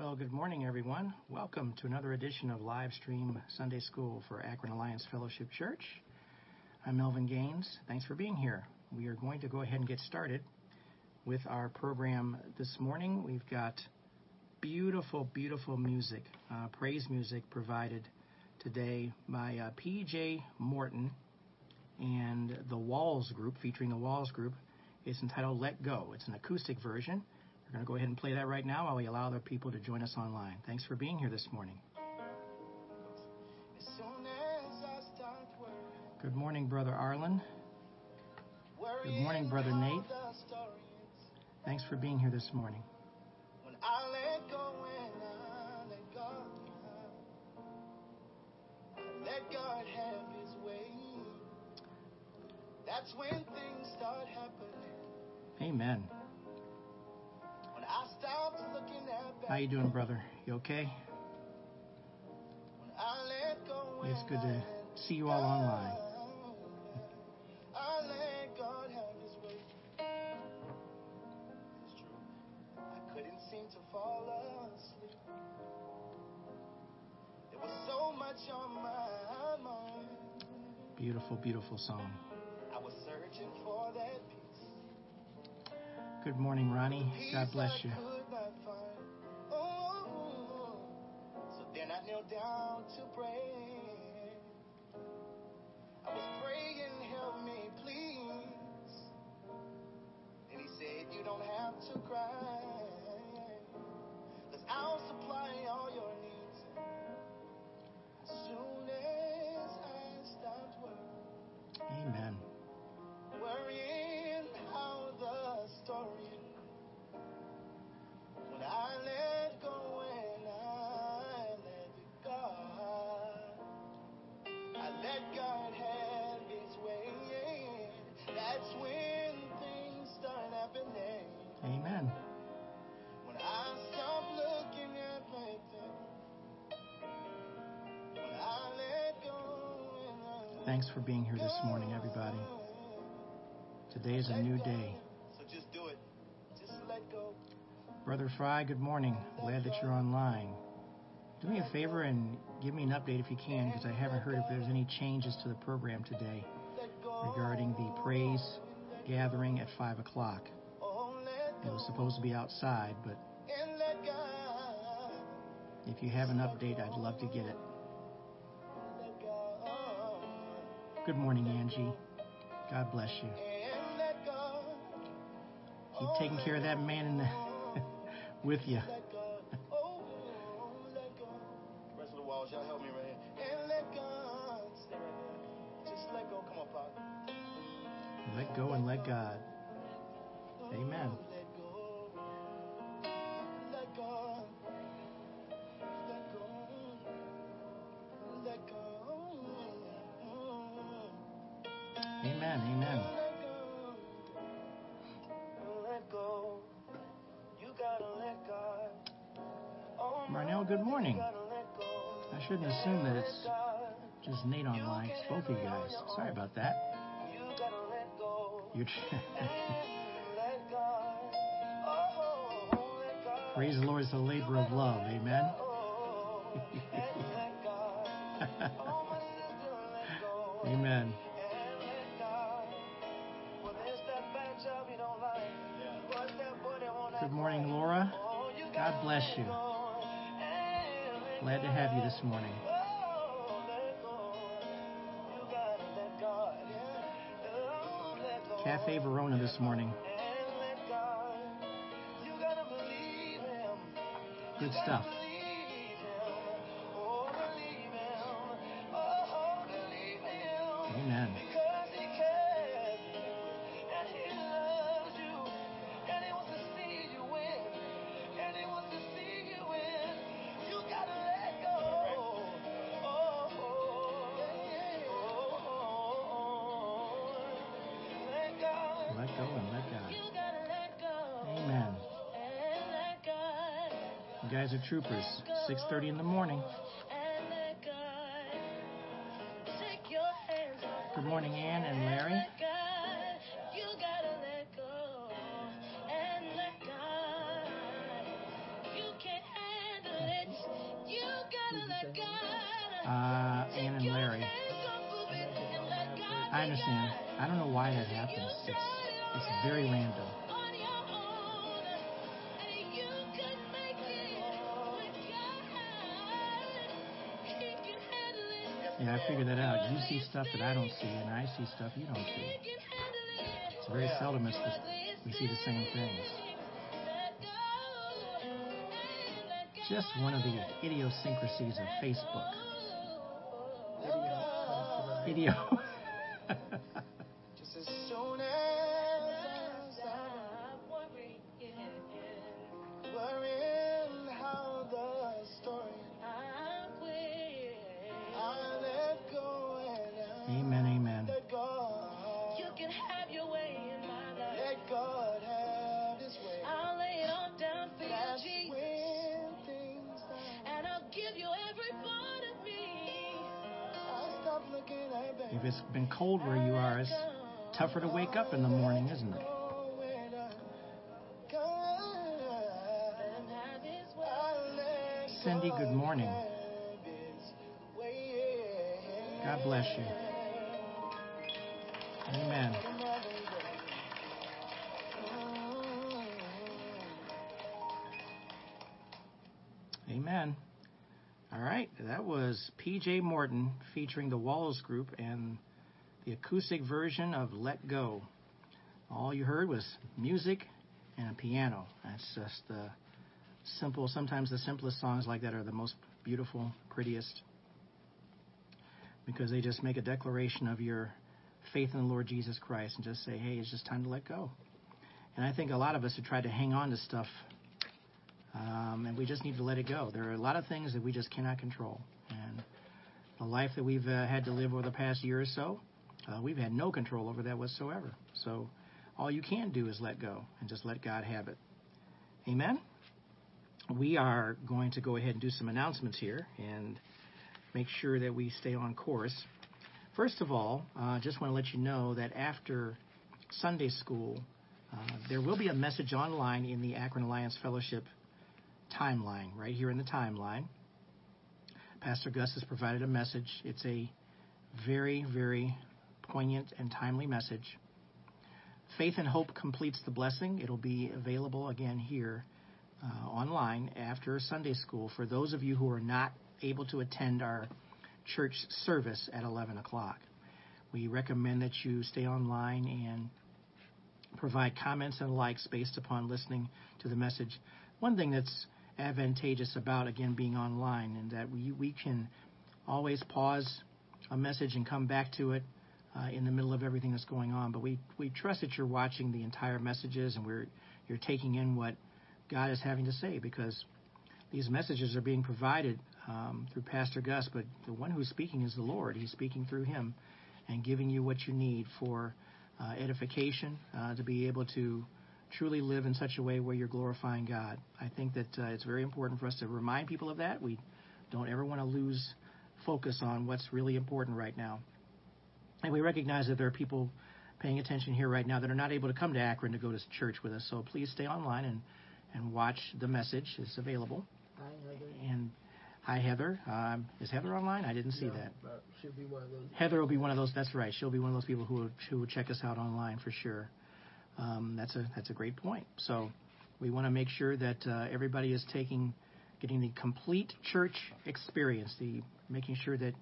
Well, good morning, everyone. Welcome to another edition of Live Stream Sunday School for Akron Alliance Fellowship Church. I'm Melvin Gaines. Thanks for being here. We are going to go ahead and get started with our program this morning. We've got beautiful, beautiful music, uh, praise music provided today by uh, P.J. Morton and the Walls Group, featuring the Walls Group. It's entitled Let Go. It's an acoustic version. We're going to go ahead and play that right now while we allow other people to join us online. Thanks for being here this morning. Good morning, Brother Arlen. Good morning, Brother Nate. Thanks for being here this morning. God have his way. That's when things start happening. Amen. How you doing, brother? You okay? It's good to see you all online. Beautiful, beautiful song. Good morning, Ronnie. God bless you. Down to pray. I was praying, help me, please. And he said, You don't have to cry. Cause I'll supply all your needs. Soon Thanks for being here this morning, everybody. Today is a new day. So just do it. Just let go. Brother Fry, good morning. Glad that you're online. Do me a favor and give me an update if you can, because I haven't heard if there's any changes to the program today regarding the praise gathering at 5 o'clock. Oh, it was supposed to be outside, but if you have an update, I'd love to get it. Good morning, Angie. God bless you. Keep taking care of that man in the with you. Rest of the walls, y'all help me right here. And let God stay right there. Just let go. Come on, Pop. Let go and let God. Just Nate online. Both of you guys. Sorry about that. You Praise the Lord is the labor of love. Amen. Amen. Good morning, Laura. God bless you. Glad to have you this morning. Cafe Verona this morning. Good stuff. Troopers. 6.30 in the morning. Good morning, Ann and Larry. Stuff that I don't see, and I see stuff you don't see. It's very seldom it's the, we see the same things. Just one of the idiosyncrasies of Facebook. Idio. Amen, it's been cold where you are, it's tougher to wake up in the morning, isn't it? Cindy, good morning. God bless you. Amen. PJ Morton featuring the Walls Group and the acoustic version of Let Go. All you heard was music and a piano. That's just the simple, sometimes the simplest songs like that are the most beautiful, prettiest, because they just make a declaration of your faith in the Lord Jesus Christ and just say, hey, it's just time to let go. And I think a lot of us have tried to hang on to stuff um, and we just need to let it go. There are a lot of things that we just cannot control, the life that we've uh, had to live over the past year or so, uh, we've had no control over that whatsoever. So all you can do is let go and just let God have it. Amen. We are going to go ahead and do some announcements here and make sure that we stay on course. First of all, I uh, just want to let you know that after Sunday school, uh, there will be a message online in the Akron Alliance Fellowship timeline, right here in the timeline. Pastor Gus has provided a message. It's a very, very poignant and timely message. Faith and Hope completes the blessing. It'll be available again here uh, online after Sunday school for those of you who are not able to attend our church service at 11 o'clock. We recommend that you stay online and provide comments and likes based upon listening to the message. One thing that's advantageous about again being online and that we we can always pause a message and come back to it uh, in the middle of everything that's going on. But we we trust that you're watching the entire messages and we're you're taking in what God is having to say because these messages are being provided um, through Pastor Gus, but the one who's speaking is the Lord. He's speaking through him and giving you what you need for uh, edification uh, to be able to truly live in such a way where you're glorifying God. I think that uh, it's very important for us to remind people of that. We don't ever want to lose focus on what's really important right now. And we recognize that there are people paying attention here right now that are not able to come to Akron to go to church with us. So please stay online and, and watch the message. It's available. Hi, Heather. And hi, Heather. Um, is Heather online? I didn't see No, that. she'll be one of those. Heather will be one of those. That's right. She'll be one of those people who will, who will check us out online for sure. Um, that's a that's a great point. So we want to make sure that uh, everybody is taking, getting the complete church experience, the making sure that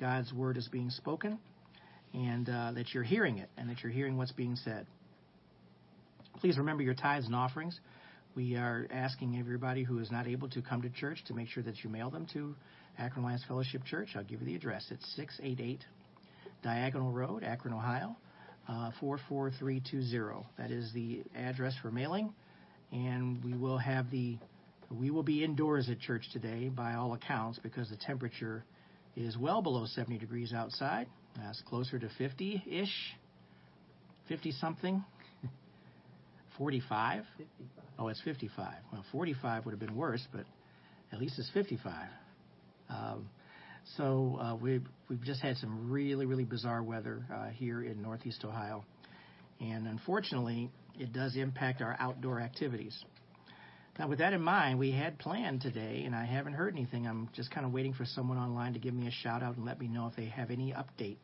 God's word is being spoken, and uh, that you're hearing it, and that you're hearing what's being said. Please remember your tithes and offerings. We are asking everybody who is not able to come to church to make sure that you mail them to Akron Alliance Fellowship Church. I'll give you the address. It's 688 Diagonal Road, Akron, Ohio, 44320. That is the address for mailing. And we will have the, we will be indoors at church today by all accounts because the temperature is well below 70 degrees outside. That's closer to 50 ish, 50 something, 45. 55. Oh, it's 55. Well, 45 would have been worse, but at least it's 55. Um, so uh, we've we've just had some really really bizarre weather uh, here in Northeast Ohio, and unfortunately, it does impact our outdoor activities. Now, with that in mind, we had planned today, and I haven't heard anything. I'm just kind of waiting for someone online to give me a shout out and let me know if they have any update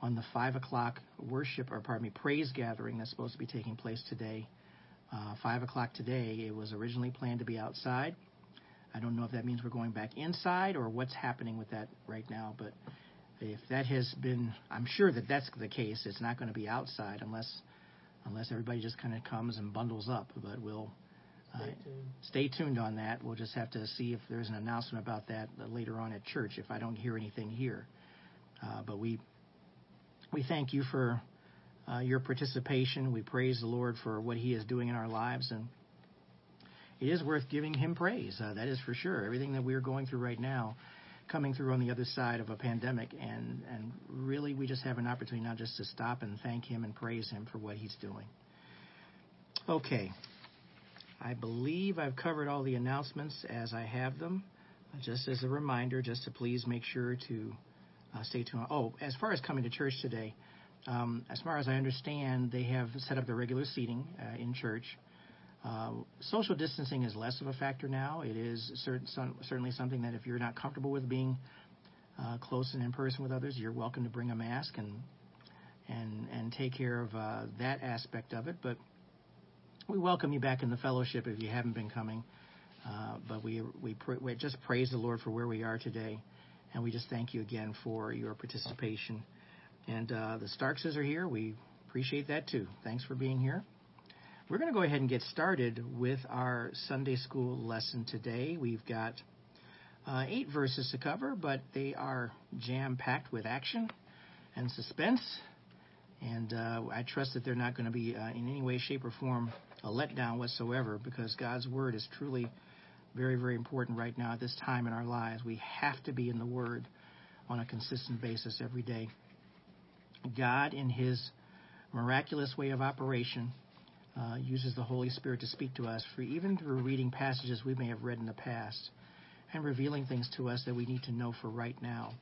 on the five o'clock worship, or pardon me, praise gathering that's supposed to be taking place today. Uh, five o'clock today. It was originally planned to be outside. I don't know if that means we're going back inside or what's happening with that right now, but if that has been, I'm sure that that's the case. It's not going to be outside unless unless everybody just kind of comes and bundles up. But we'll uh, Stay tuned. stay tuned on that. We'll just have to see if there's an announcement about that later on at church if I don't hear anything here. Uh, but we we thank you for uh, your participation. We praise the Lord for what He is doing in our lives, and it is worth giving Him praise. Uh, that is for sure. Everything that we are going through right now, coming through on the other side of a pandemic, and and really we just have an opportunity now just to stop and thank Him and praise Him for what He's doing. Okay. I believe I've covered all the announcements as I have them. Just as a reminder, just to please make sure to uh, stay tuned. Oh, as far as coming to church today, um, as far as I understand, they have set up the regular seating uh, in church. Uh, social distancing is less of a factor now. It is cer- some, certainly something that if you're not comfortable with being uh, close and in person with others, you're welcome to bring a mask and and and take care of uh, that aspect of it. But we welcome you back in the fellowship if you haven't been coming. Uh, but we we, pr- we just praise the Lord for where we are today, and we just thank you again for your participation. And uh, the Starkses are here. We appreciate that too. Thanks for being here. We're going to go ahead and get started with our Sunday school lesson today. We've got uh, eight verses to cover, but they are jam packed with action and suspense. And uh, I trust that they're not going to be uh, in any way, shape, or form a letdown whatsoever because God's Word is truly very, very important right now at this time in our lives. We have to be in the Word on a consistent basis every day. God, in His miraculous way of operation, uh, uses the Holy Spirit to speak to us, for even through reading passages we may have read in the past, and revealing things to us that we need to know for right now.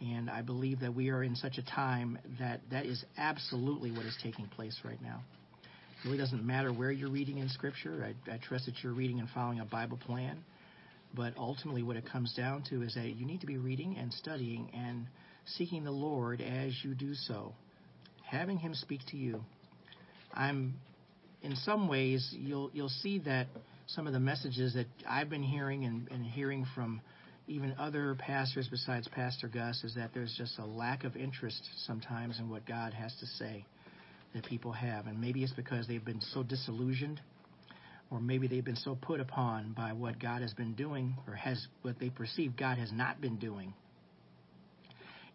And I believe that we are in such a time that that is absolutely what is taking place right now. It really doesn't matter where you're reading in Scripture. I, I trust that you're reading and following a Bible plan. But ultimately, what it comes down to is that you need to be reading and studying and seeking the Lord as you do so, having Him speak to you. I'm, in some ways, you'll you'll see that some of the messages that I've been hearing and, and hearing from even other pastors besides Pastor Gus is that there's just a lack of interest sometimes in what God has to say that people have. And maybe it's because they've been so disillusioned, or maybe they've been so put upon by what God has been doing, or has what they perceive God has not been doing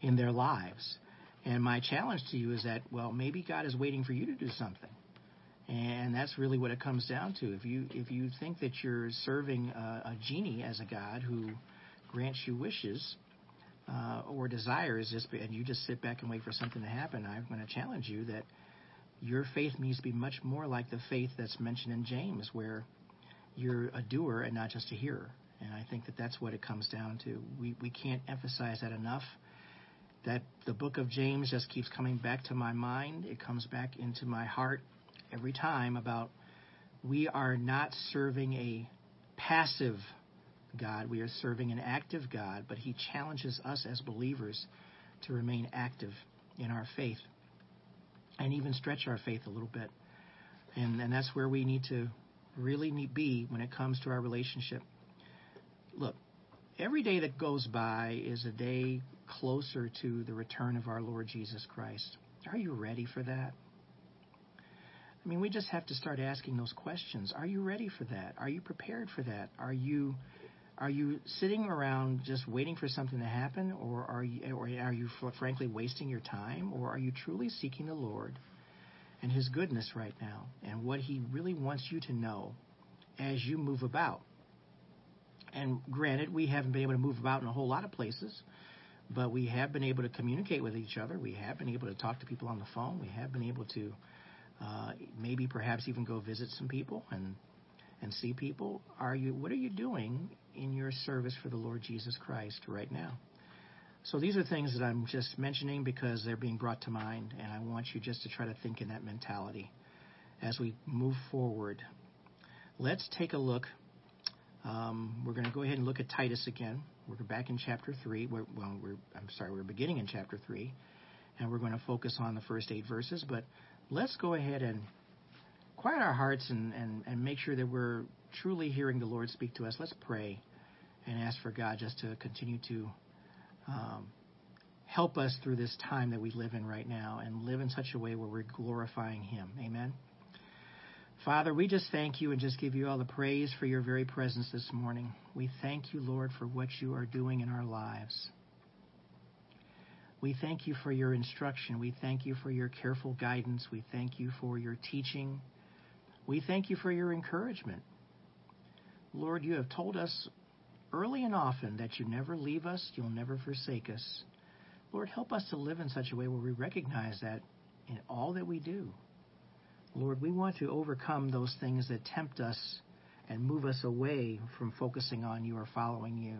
in their lives. And my challenge to you is that, well, maybe God is waiting for you to do something. And that's really what it comes down to. If you if you think that you're serving a, a genie as a God who grants you wishes uh, or desires, just and you just sit back and wait for something to happen, I'm going to challenge you that your faith needs to be much more like the faith that's mentioned in James, where you're a doer and not just a hearer. And I think that that's what it comes down to. We we can't emphasize that enough. That the book of James just keeps coming back to my mind. It comes back into my heart every time about we are not serving a passive God. We are serving an active God, but He challenges us as believers to remain active in our faith and even stretch our faith a little bit. And, and that's where we need to really need be when it comes to our relationship. Look, every day that goes by is a day closer to the return of our Lord Jesus Christ. Are you ready for that? I mean, we just have to start asking those questions. Are you ready for that? Are you prepared for that? Are you are you sitting around just waiting for something to happen, or are you, or are you frankly wasting your time, or are you truly seeking the Lord and His goodness right now, and what He really wants you to know as you move about? And granted, we haven't been able to move about in a whole lot of places, but we have been able to communicate with each other. We have been able to talk to people on the phone. We have been able to uh, maybe perhaps even go visit some people and and see people. Are you what are you doing in your service for the Lord Jesus Christ right now? So these are things that I'm just mentioning because they're being brought to mind, and I want you just to try to think in that mentality as we move forward. Let's take a look Um, we're going to go ahead and look at Titus again. We're back in chapter 3. We're, well, we're, I'm sorry, we're beginning in chapter 3, and we're going to focus on the first eight verses. But let's go ahead and quiet our hearts and, and, and make sure that we're truly hearing the Lord speak to us. Let's pray and ask for God just to continue to um, help us through this time that we live in right now and live in such a way where we're glorifying Him. Amen. Father, we just thank you and just give you all the praise for your very presence this morning. We thank you, Lord, for what you are doing in our lives. We thank you for your instruction. We thank you for your careful guidance. We thank you for your teaching. We thank you for your encouragement. Lord, you have told us early and often that you never leave us, you'll never forsake us. Lord, help us to live in such a way where we recognize that in all that we do. Lord, we want to overcome those things that tempt us and move us away from focusing on you or following you.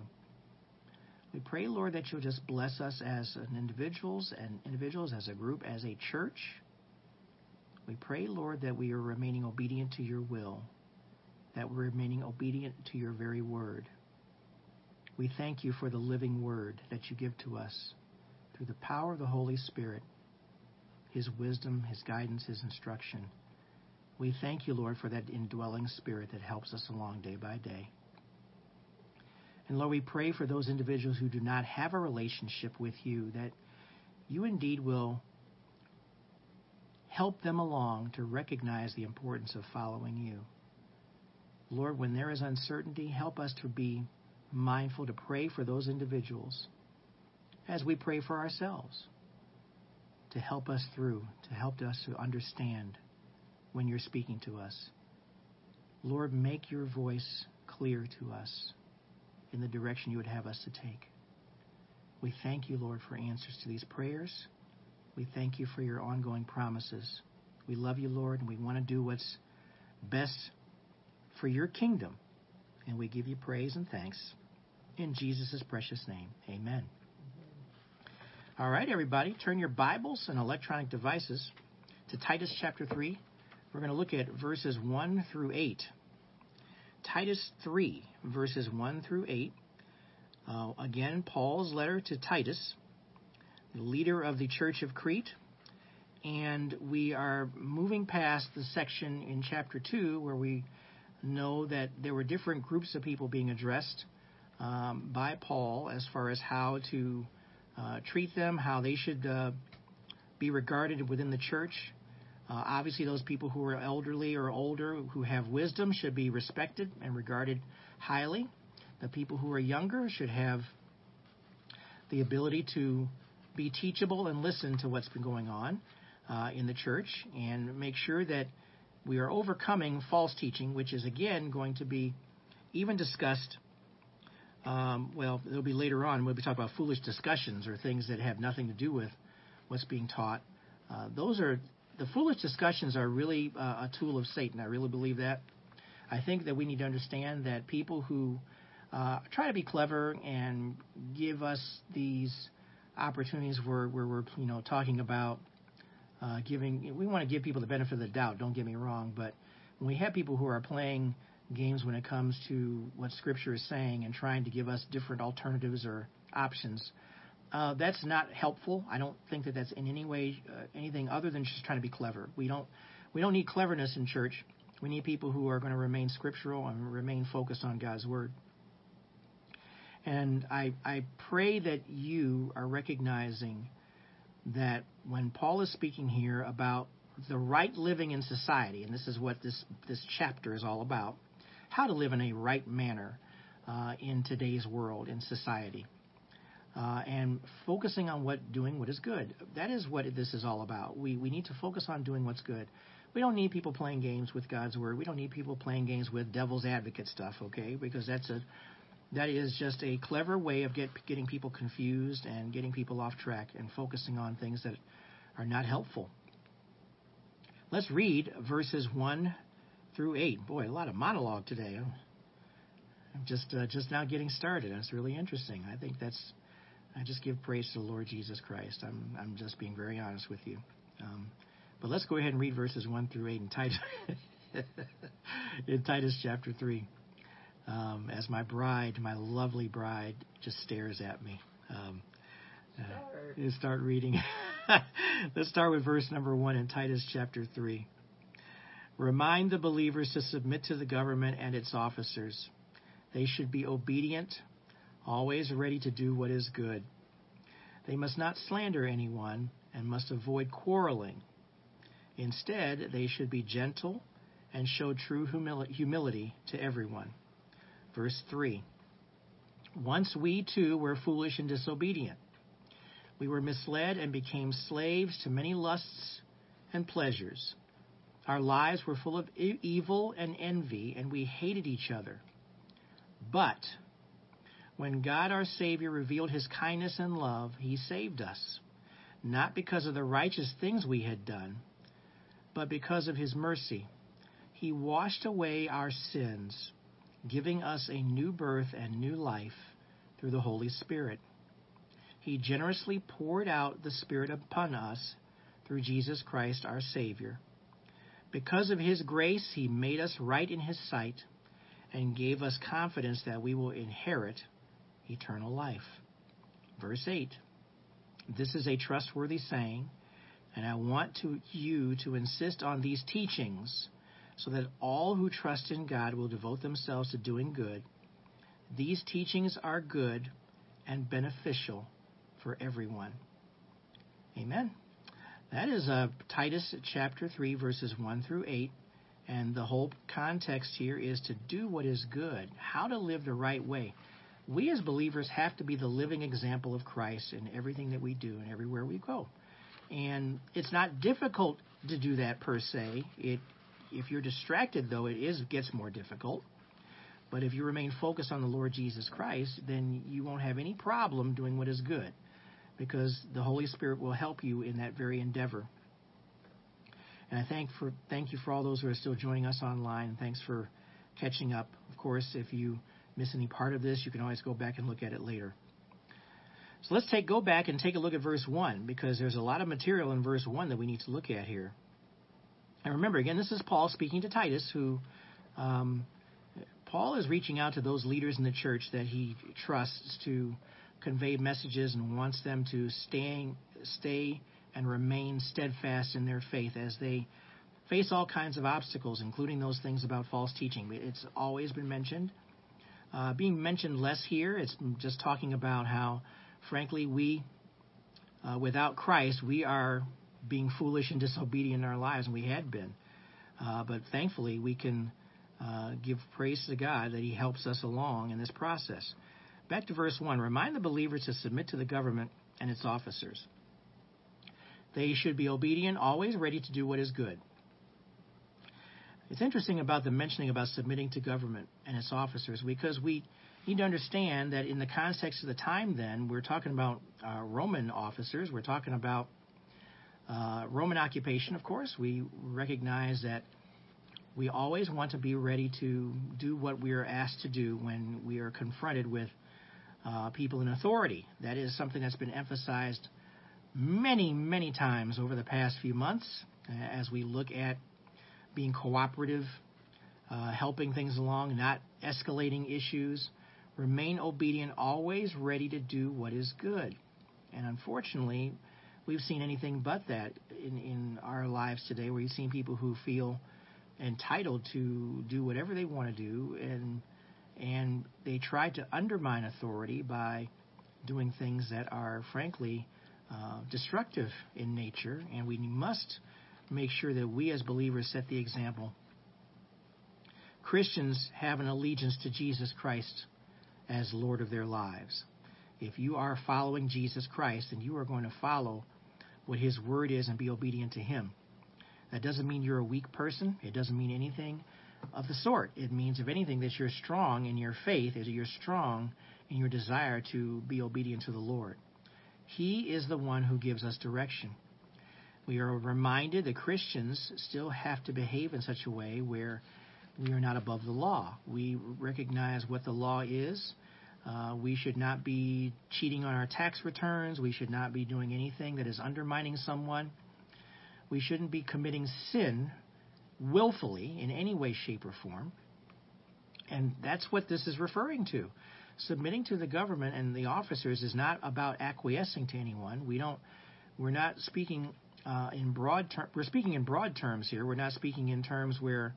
We pray, Lord, that you'll just bless us as individuals and individuals, as a group, as a church. We pray, Lord, that we are remaining obedient to your will, that we're remaining obedient to your very word. We thank you for the living word that you give to us through the power of the Holy Spirit, his wisdom, his guidance, his instruction. We thank you, Lord, for that indwelling spirit that helps us along day by day. And Lord, we pray for those individuals who do not have a relationship with you, that you indeed will help them along to recognize the importance of following you. Lord, when there is uncertainty, help us to be mindful to pray for those individuals as we pray for ourselves to help us through, to help us to understand when you're speaking to us. Lord, make your voice clear to us in the direction you would have us to take. We thank you, Lord, for answers to these prayers. We thank you for your ongoing promises. We love you, Lord, and we want to do what's best for your kingdom. And we give you praise and thanks. In Jesus' precious name, amen. All right, everybody, turn your Bibles and electronic devices to Titus chapter 3. We're going to look at verses 1 through 8. Titus 3, verses 1 through 8. Uh, again, Paul's letter to Titus, the leader of the church of Crete. And we are moving past the section in chapter 2 where we know that there were different groups of people being addressed um, by Paul as far as how to uh, treat them, how they should uh, be regarded within the church. Uh, obviously, those people who are elderly or older who have wisdom should be respected and regarded highly. The people who are younger should have the ability to be teachable and listen to what's been going on uh, in the church and make sure that we are overcoming false teaching, which is again going to be even discussed um, well, it'll be later on. We'll be talking about foolish discussions or things that have nothing to do with what's being taught. Uh, those are the foolish discussions are really uh, a tool of Satan. I really believe that. I think that we need to understand that people who uh, try to be clever and give us these opportunities where, where we're you know talking about uh, giving, we want to give people the benefit of the doubt. Don't get me wrong, but when we have people who are playing games when it comes to what Scripture is saying and trying to give us different alternatives or options. Uh, that's not helpful. I don't think that that's in any way uh, anything other than just trying to be clever. We don't we don't need cleverness in church. We need people who are going to remain scriptural and remain focused on God's word. And I I pray that you are recognizing that when Paul is speaking here about the right living in society, and this is what this this chapter is all about how to live in a right manner uh, in today's world, in society. Uh, and focusing on what doing what is good. That is what this is all about. We we need to focus on doing what's good. We don't need people playing games with God's word. We don't need people playing games with devil's advocate stuff, okay? Because that's a that is just a clever way of get, getting people confused and getting people off track and focusing on things that are not helpful. Let's read verses 1 through 8. Boy, a lot of monologue today. I'm just uh, just now getting started. That's really interesting. I think that's I just give praise to the Lord Jesus Christ. I'm I'm just being very honest with you. Um, but let's go ahead and read verses 1 through 8 in Titus in Titus chapter 3. um, as my bride, my lovely bride, just stares at me. Um, uh, start reading. Let's start with verse number one in Titus chapter 3. Remind the believers to submit to the government and its officers. They should be obedient, always ready to do what is good. They must not slander anyone and must avoid quarreling. Instead, they should be gentle and show true humility to everyone. Verse 3 Once we too were foolish and disobedient. We were misled and became slaves to many lusts and pleasures. Our lives were full of evil and envy, and we hated each other. But when God our Savior revealed his kindness and love, he saved us, not because of the righteous things we had done, but because of his mercy. He washed away our sins, giving us a new birth and new life through the Holy Spirit. He generously poured out the Spirit upon us through Jesus Christ our Savior. Because of His grace, He made us right in His sight and gave us confidence that we will inherit eternal life. Verse 8 This is a trustworthy saying, and I want to, you to insist on these teachings so that all who trust in God will devote themselves to doing good. These teachings are good and beneficial for everyone. Amen. That is uh, Titus chapter 3, verses 1 through 8. And the whole context here is to do what is good, how to live the right way. We as believers have to be the living example of Christ in everything that we do and everywhere we go. And it's not difficult to do that per se. It, if you're distracted, though, it is gets more difficult. But if you remain focused on the Lord Jesus Christ, then you won't have any problem doing what is good because the Holy Spirit will help you in that very endeavor. And I thank for thank you for all those who are still joining us online. Thanks for catching up. Of course, if you miss any part of this, you can always go back and look at it later. So let's take go back and take a look at verse one because there's a lot of material in verse one that we need to look at here. And remember, again, this is Paul speaking to Titus, who um, Paul is reaching out to those leaders in the church that he trusts to convey messages and wants them to stay, stay and remain steadfast in their faith as they face all kinds of obstacles, including those things about false teaching. It's always been mentioned. Uh, being mentioned less here, it's just talking about how, frankly, we, uh, without Christ, we are being foolish and disobedient in our lives, and we had been. Uh, but thankfully, we can uh, give praise to God that He helps us along in this process. Back to verse 1 remind the believers to submit to the government and its officers. They should be obedient, always ready to do what is good. It's interesting about the mentioning about submitting to government and its officers because we need to understand that in the context of the time then, we're talking about uh, Roman officers, we're talking about uh, Roman occupation, of course. We recognize that we always want to be ready to do what we are asked to do when we are confronted with uh, people in authority. That is something that's been emphasized many, many times over the past few months uh, as we look at being cooperative, uh, helping things along, not escalating issues, remain obedient, always ready to do what is good. And unfortunately, we've seen anything but that in, in our lives today, where you've seen people who feel entitled to do whatever they want to do and and they try to undermine authority by doing things that are, frankly, uh, destructive in nature, and we must make sure that we as believers set the example. Christians have an allegiance to Jesus Christ as Lord of their lives. If you are following Jesus Christ, then you are going to follow what His Word is and be obedient to Him. That doesn't mean you're a weak person. It doesn't mean anything of the sort. It means, if anything, that you're strong in your faith, that you're strong in your desire to be obedient to the Lord. He is the one who gives us direction. We are reminded that Christians still have to behave in such a way where we are not above the law. We recognize what the law is. Uh, we should not be cheating on our tax returns. We should not be doing anything that is undermining someone. We shouldn't be committing sin willfully in any way, shape, or form. And that's what this is referring to. Submitting to the government and the officers is not about acquiescing to anyone. We don't. We're not speaking uh, in broad. Ter- we're speaking in broad terms here. We're not speaking in terms where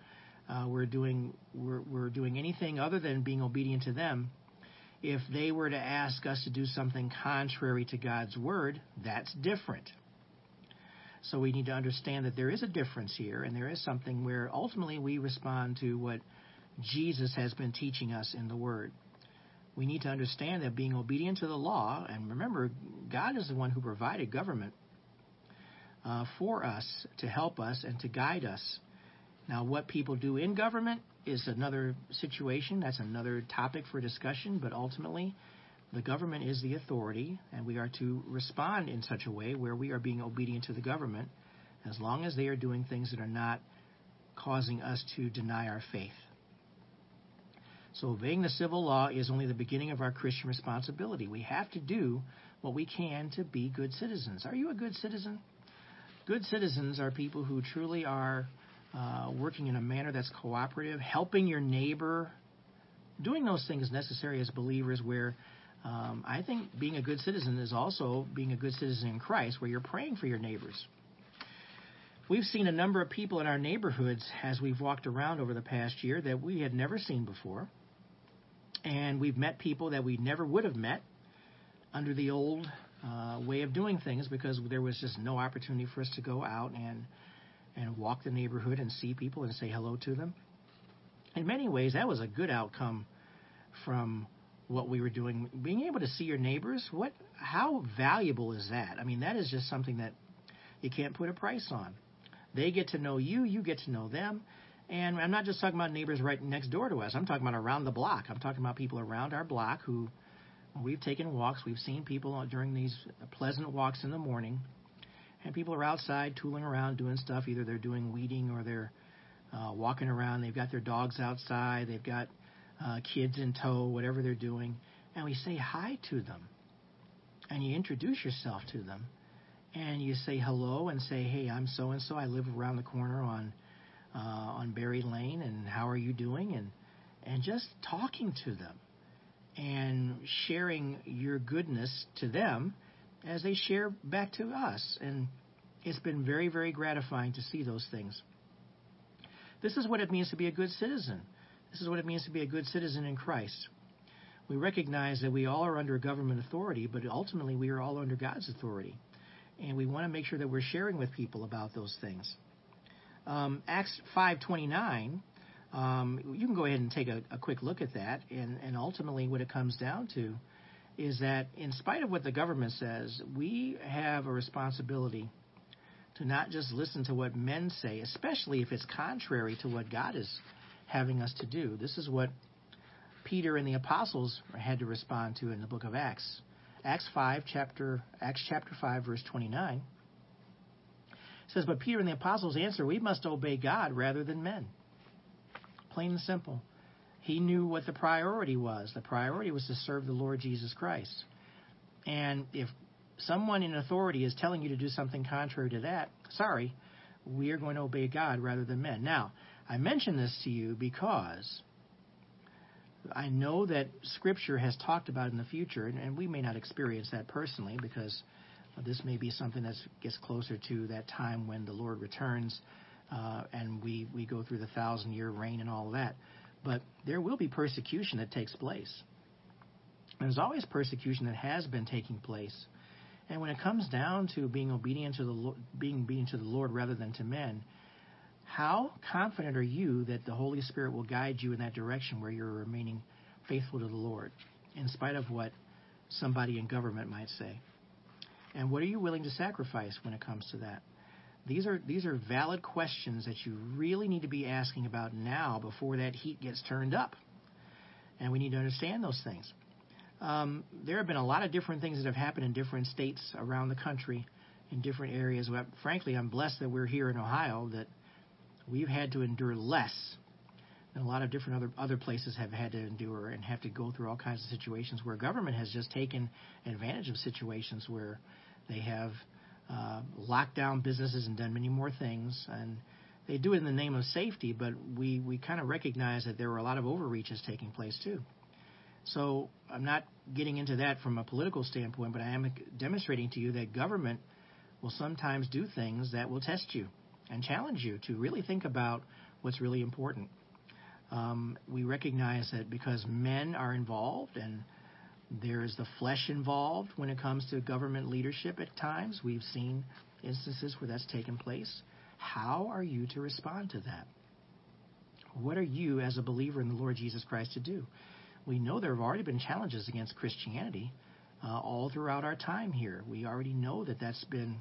uh, we're doing we're, we're doing anything other than being obedient to them. If they were to ask us to do something contrary to God's word, that's different. So we need to understand that there is a difference here, and there is something where ultimately we respond to what Jesus has been teaching us in the Word. We need to understand that being obedient to the law, and remember, God is the one who provided government uh, for us to help us and to guide us. Now, what people do in government is another situation. That's another topic for discussion, but ultimately, the government is the authority, and we are to respond in such a way where we are being obedient to the government as long as they are doing things that are not causing us to deny our faith. So, obeying the civil law is only the beginning of our Christian responsibility. We have to do what we can to be good citizens. Are you a good citizen? Good citizens are people who truly are uh, working in a manner that's cooperative, helping your neighbor, doing those things necessary as believers where um, I think being a good citizen is also being a good citizen in Christ, where you're praying for your neighbors. We've seen a number of people in our neighborhoods as we've walked around over the past year that we had never seen before. And we've met people that we never would have met under the old uh, way of doing things because there was just no opportunity for us to go out and and walk the neighborhood and see people and say hello to them. In many ways, that was a good outcome from what we were doing. Being able to see your neighbors, what, how valuable is that? I mean, that is just something that you can't put a price on. They get to know you, you get to know them. And I'm not just talking about neighbors right next door to us. I'm talking about around the block. I'm talking about people around our block who we've taken walks. We've seen people during these pleasant walks in the morning and people are outside tooling around doing stuff. Either they're doing weeding or they're uh, walking around. They've got their dogs outside. They've got uh, kids in tow, whatever they're doing. And we say hi to them. And you introduce yourself to them. And you say hello and say, hey, I'm so and so. I live around the corner on uh, on Berry Lane. And how are you doing? And and just talking to them and sharing your goodness to them as they share back to us. And it's been very, very gratifying to see those things. This is what it means to be a good citizen. This is what it means to be a good citizen in Christ. We recognize that we all are under government authority, but ultimately we are all under God's authority. And we want to make sure that we're sharing with people about those things. Um, Acts 5.29, um, you can go ahead and take a, a quick look at that. And, and ultimately what it comes down to is that in spite of what the government says, we have a responsibility to not just listen to what men say, especially if it's contrary to what God is having us to do. This is what Peter and the apostles had to respond to in the book of Acts. Acts 5 chapter Acts chapter 5 verse 29 says but Peter and the apostles answer we must obey God rather than men. Plain and simple. He knew what the priority was. The priority was to serve the Lord Jesus Christ. And if someone in authority is telling you to do something contrary to that, sorry, we are going to obey God rather than men. Now, I mention this to you because I know that Scripture has talked about in the future, and, we may not experience that personally because this may be something that gets closer to that time when the Lord returns uh, and we, we go through the thousand year reign and all that. But there will be persecution that takes place. There's always persecution that has been taking place. And when it comes down to being obedient to the being obedient to the Lord rather than to men, how confident are you that the Holy Spirit will guide you in that direction where you're remaining faithful to the Lord, in spite of what somebody in government might say? And what are you willing to sacrifice when it comes to that? These are these are valid questions that you really need to be asking about now before that heat gets turned up. And we need to understand those things. Um, there have been a lot of different things that have happened in different states around the country, in different areas. But frankly, I'm blessed that we're here in Ohio that we've had to endure less than a lot of different other other places have had to endure and have to go through all kinds of situations where government has just taken advantage of situations where they have uh, locked down businesses and done many more things, and they do it in the name of safety, but we, we kind of recognize that there were a lot of overreaches taking place too. So I'm not getting into that from a political standpoint, but I am demonstrating to you that government will sometimes do things that will test you and challenge you to really think about what's really important. Um, we recognize that because men are involved and there's the flesh involved when it comes to government leadership at times. We've seen instances where that's taken place. How are you to respond to that? What are you, as a believer in the Lord Jesus Christ, to do? We know there have already been challenges against Christianity uh, all throughout our time here. We already know that that's been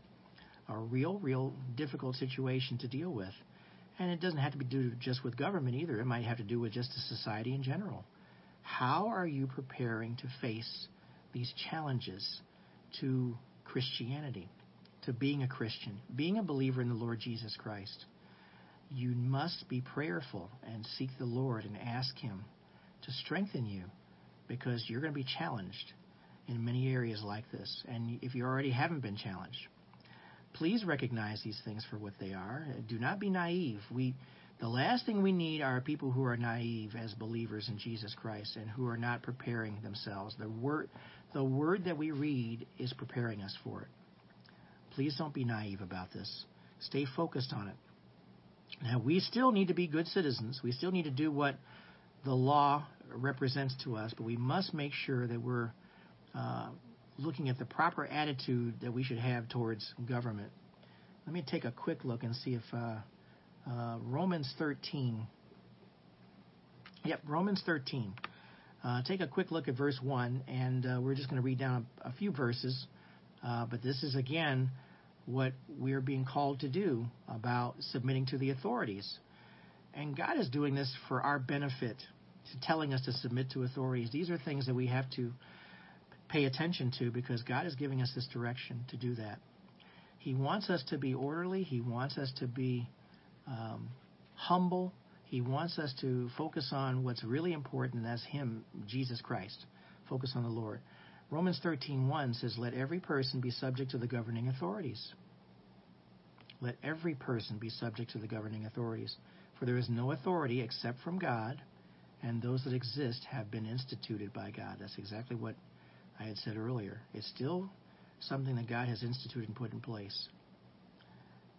a real, real difficult situation to deal with. And it doesn't have to be do just with government either. It might have to do with just a society in general. How are you preparing to face these challenges to Christianity, to being a Christian, being a believer in the Lord Jesus Christ? You must be prayerful and seek the Lord and ask Him to strengthen you because you're going to be challenged in many areas like this. And if you already haven't been challenged, please recognize these things for what they are. Do not be naive. We the last thing we need are people who are naive as believers in Jesus Christ and who are not preparing themselves. The word, the word that we read is preparing us for it. Please don't be naive about this. Stay focused on it. Now, we still need to be good citizens. We still need to do what the law represents to us, but we must make sure that we're uh, looking at the proper attitude that we should have towards government. Let me take a quick look and see if uh, uh, Romans 13. Yep, Romans 13. Uh, take a quick look at verse 1, and uh, we're just going to read down a, a few verses. Uh, but this is, again, what we're being called to do about submitting to the authorities. And God is doing this for our benefit, telling us to submit to authorities. These are things that we have to pay attention to because God is giving us this direction to do that. He wants us to be orderly, He wants us to be um, humble. He wants us to focus on what's really important, and that's Him, Jesus Christ. Focus on the Lord. Romans 13:1 says, "Let every person be subject to the governing authorities." Let every person be subject to the governing authorities, for there is no authority except from God, and those that exist have been instituted by God. That's exactly what I had said earlier. It's still something that God has instituted and put in place.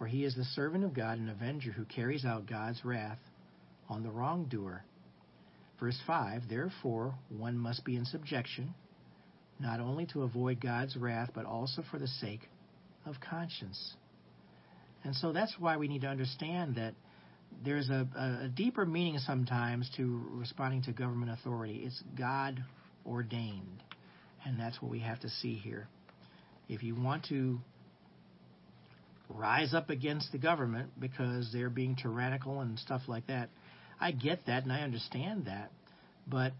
for he is the servant of God and avenger who carries out God's wrath on the wrongdoer. Verse 5 Therefore, one must be in subjection, not only to avoid God's wrath, but also for the sake of conscience. And so that's why we need to understand that there's a, a, deeper meaning sometimes to responding to government authority. It's God ordained. And that's what we have to see here. If you want to rise up against the government because they're being tyrannical and stuff like that. I get that and I understand that. But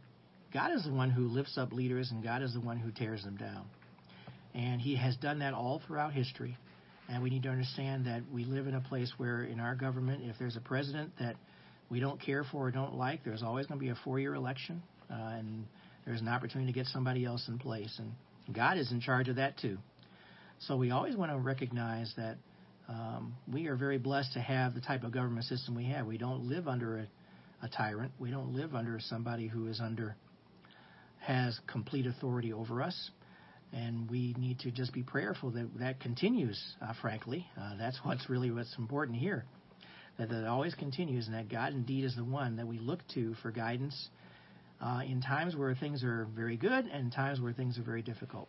God is the one who lifts up leaders and God is the one who tears them down. And He has done that all throughout history. And we need to understand that we live in a place where, in our government, if there's a president that we don't care for or don't like, there's always going to be a four year election. Uh, and there's an opportunity to get somebody else in place. And God is in charge of that too. So we always want to recognize that um, we are very blessed to have the type of government system we have. We don't live under a, a tyrant. We don't live under somebody who is under has complete authority over us, and we need to just be prayerful that that continues. Uh, frankly, uh, that's what's really what's important here. That that always continues, and that God indeed is the one that we look to for guidance uh, in times where things are very good and times where things are very difficult.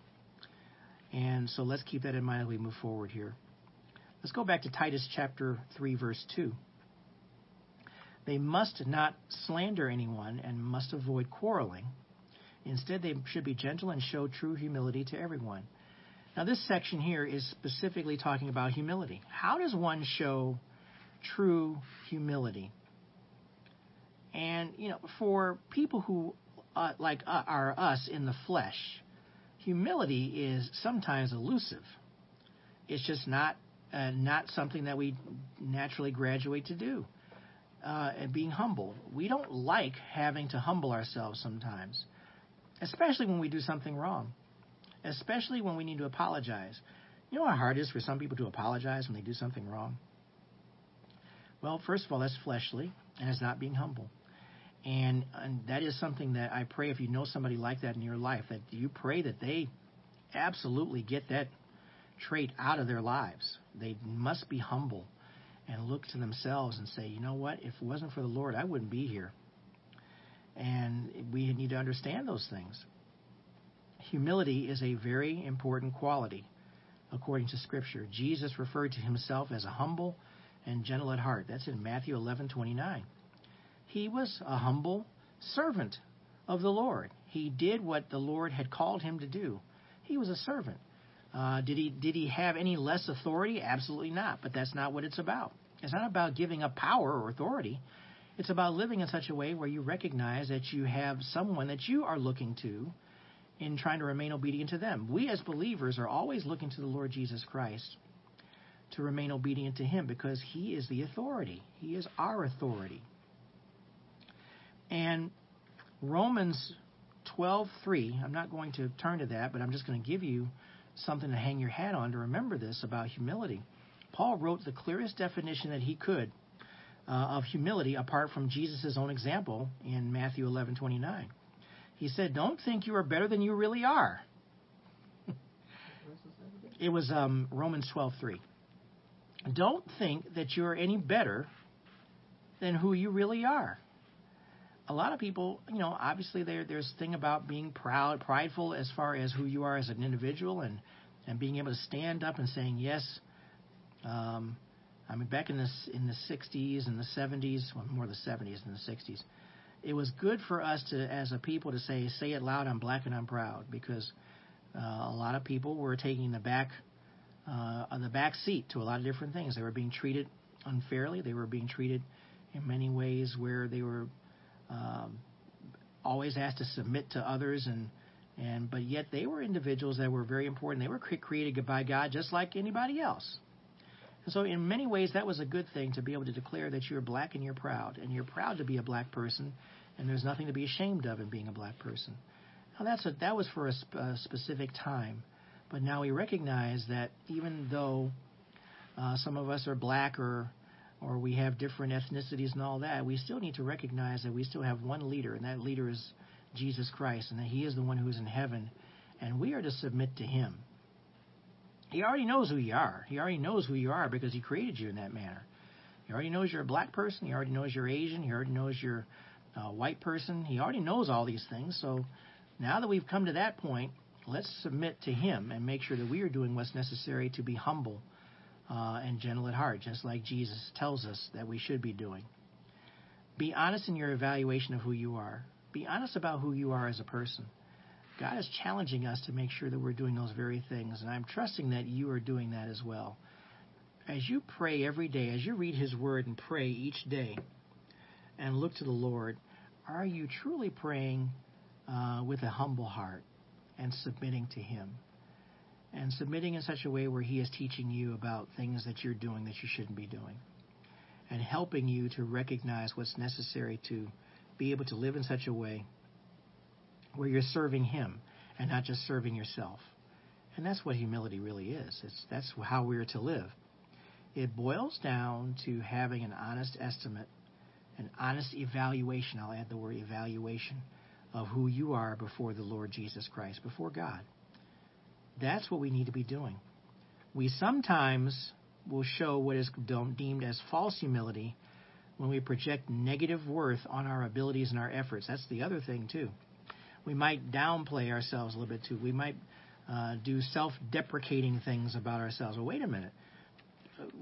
And so let's keep that in mind as we move forward here. Let's go back to Titus chapter 3, verse 2. They must not slander anyone and must avoid quarreling. Instead, they should be gentle and show true humility to everyone. Now, this section here is specifically talking about humility. How does one show true humility? And, you know, for people who, uh, like uh, are us in the flesh, humility is sometimes elusive. It's just not uh, not something that we naturally graduate to do. Uh, and being humble, we don't like having to humble ourselves sometimes, especially when we do something wrong, especially when we need to apologize. You know how hard it is for some people to apologize when they do something wrong? Well, first of all, that's fleshly, and it's not being humble. And, and that is something that I pray if you know somebody like that in your life, that you pray that they absolutely get that trait out of their lives. They must be humble and look to themselves and say, you know what, if it wasn't for the Lord, I wouldn't be here. And we need to understand those things. Humility is a very important quality according to Scripture. Jesus referred to himself as a humble and gentle at heart. That's in Matthew 11:29. He was a humble servant of the Lord. He did what the Lord had called him to do. He was a servant. Uh, did he did he have any less authority? Absolutely not. But that's not what it's about. It's not about giving up power or authority. It's about living in such a way where you recognize that you have someone that you are looking to in trying to remain obedient to them. We as believers are always looking to the Lord Jesus Christ to remain obedient to him because he is the authority. He is our authority. And Romans 12:3, I'm not going to turn to that, but I'm just going to give you something to hang your hat on to remember this about humility. Paul wrote the clearest definition that he could uh, of humility apart from Jesus' own example in Matthew 11:29. He said, "Don't think you are better than you really are." it was um, Romans 12:3. Don't think that you're any better than who you really are. A lot of people, you know, obviously there there's thing about being proud, prideful as far as who you are as an individual and and being able to stand up and saying yes. Um, I mean, back in the in the 60s and the 70s, well, more the 70s than the 60s, it was good for us to, as a people, to say, "Say it loud, I'm black and I'm proud," because uh, a lot of people were taking the back uh, on the back seat to a lot of different things. They were being treated unfairly. They were being treated in many ways where they were um, always asked to submit to others, and and but yet they were individuals that were very important. They were created by God just like anybody else. And so, in many ways, that was a good thing to be able to declare that you're black and you're proud, and you're proud to be a black person, and there's nothing to be ashamed of in being a black person. Now, that's a, that was for a, sp- a specific time. But now we recognize that even though uh, some of us are black or or we have different ethnicities and all that, we still need to recognize that we still have one leader, and that leader is Jesus Christ, and that He is the one who is in heaven, and we are to submit to Him. He already knows who you are. He already knows who you are because He created you in that manner. He already knows you're a black person. He already knows you're Asian. He already knows you're a white person. He already knows all these things. So now that we've come to that point, let's submit to Him and make sure that we are doing what's necessary to be humble uh, and gentle at heart, just like Jesus tells us that we should be doing. Be honest in your evaluation of who you are. Be honest about who you are as a person. God is challenging us to make sure that we're doing those very things, and I'm trusting that you are doing that as well. As you pray every day, as you read His Word and pray each day, and look to the Lord, are you truly praying uh, with a humble heart? and submitting to Him. And submitting in such a way where He is teaching you about things that you're doing that you shouldn't be doing. And helping you to recognize what's necessary to be able to live in such a way where you're serving Him and not just serving yourself. And that's what humility really is. It's, that's how we're to live. It boils down to having an honest estimate, an honest evaluation. I'll add the word evaluation of who you are before the Lord Jesus Christ, before God. That's what we need to be doing. We sometimes will show what is deemed as false humility when we project negative worth on our abilities and our efforts. That's the other thing, too. We might downplay ourselves a little bit, too. We might uh, do self deprecating things about ourselves. Well, wait a minute.